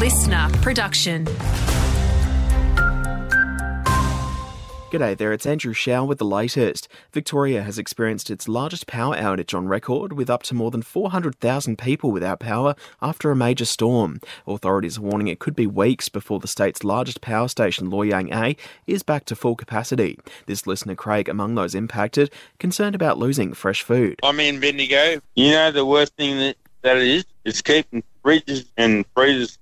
listener production. G'day there, it's Andrew Shaw with the latest. Victoria has experienced its largest power outage on record, with up to more than 400,000 people without power after a major storm. Authorities are warning it could be weeks before the state's largest power station, Loy Yang A, is back to full capacity. This listener, Craig, among those impacted, concerned about losing fresh food. I'm in Bendigo. You know the worst thing that, that it is? Is keeping fridges and freezers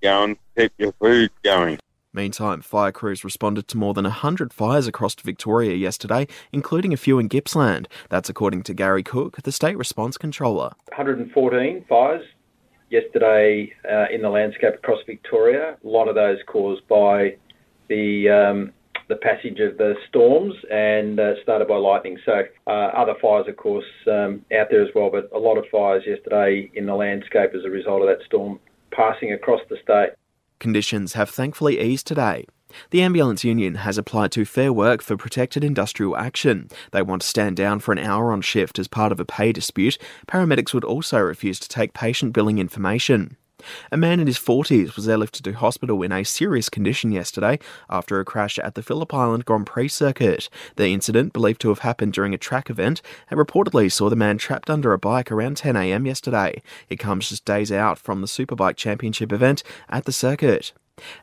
going keep your food going. Meantime, fire crews responded to more than 100 fires across Victoria yesterday, including a few in Gippsland. That's according to Gary Cook, the state response controller. 114 fires yesterday uh, in the landscape across Victoria. A lot of those caused by the um, the passage of the storms and uh, started by lightning. So uh, other fires, of course, um, out there as well, but a lot of fires yesterday in the landscape as a result of that storm passing across the state. Conditions have thankfully eased today. The Ambulance Union has applied to Fair Work for protected industrial action. They want to stand down for an hour on shift as part of a pay dispute. Paramedics would also refuse to take patient billing information. A man in his 40s was airlifted to hospital in a serious condition yesterday after a crash at the Phillip Island Grand Prix circuit. The incident, believed to have happened during a track event, and reportedly saw the man trapped under a bike around 10am yesterday. It comes just days out from the Superbike Championship event at the circuit.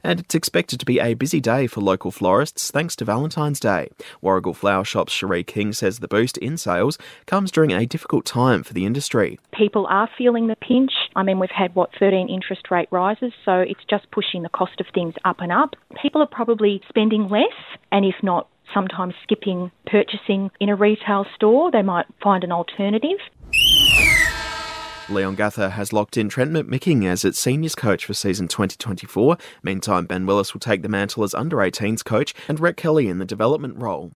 And it's expected to be a busy day for local florists thanks to Valentine's Day. Warragul Flower Shop's Cherie King says the boost in sales comes during a difficult time for the industry. People are feeling the pinch. I mean, we've had, what, 13 interest rate rises, so it's just pushing the cost of things up and up. People are probably spending less, and if not, sometimes skipping purchasing in a retail store. They might find an alternative. Leongatha has locked in Trent McMicking as its seniors coach for season 2024. Meantime, Ben Willis will take the mantle as under 18s coach and Rhett Kelly in the development role.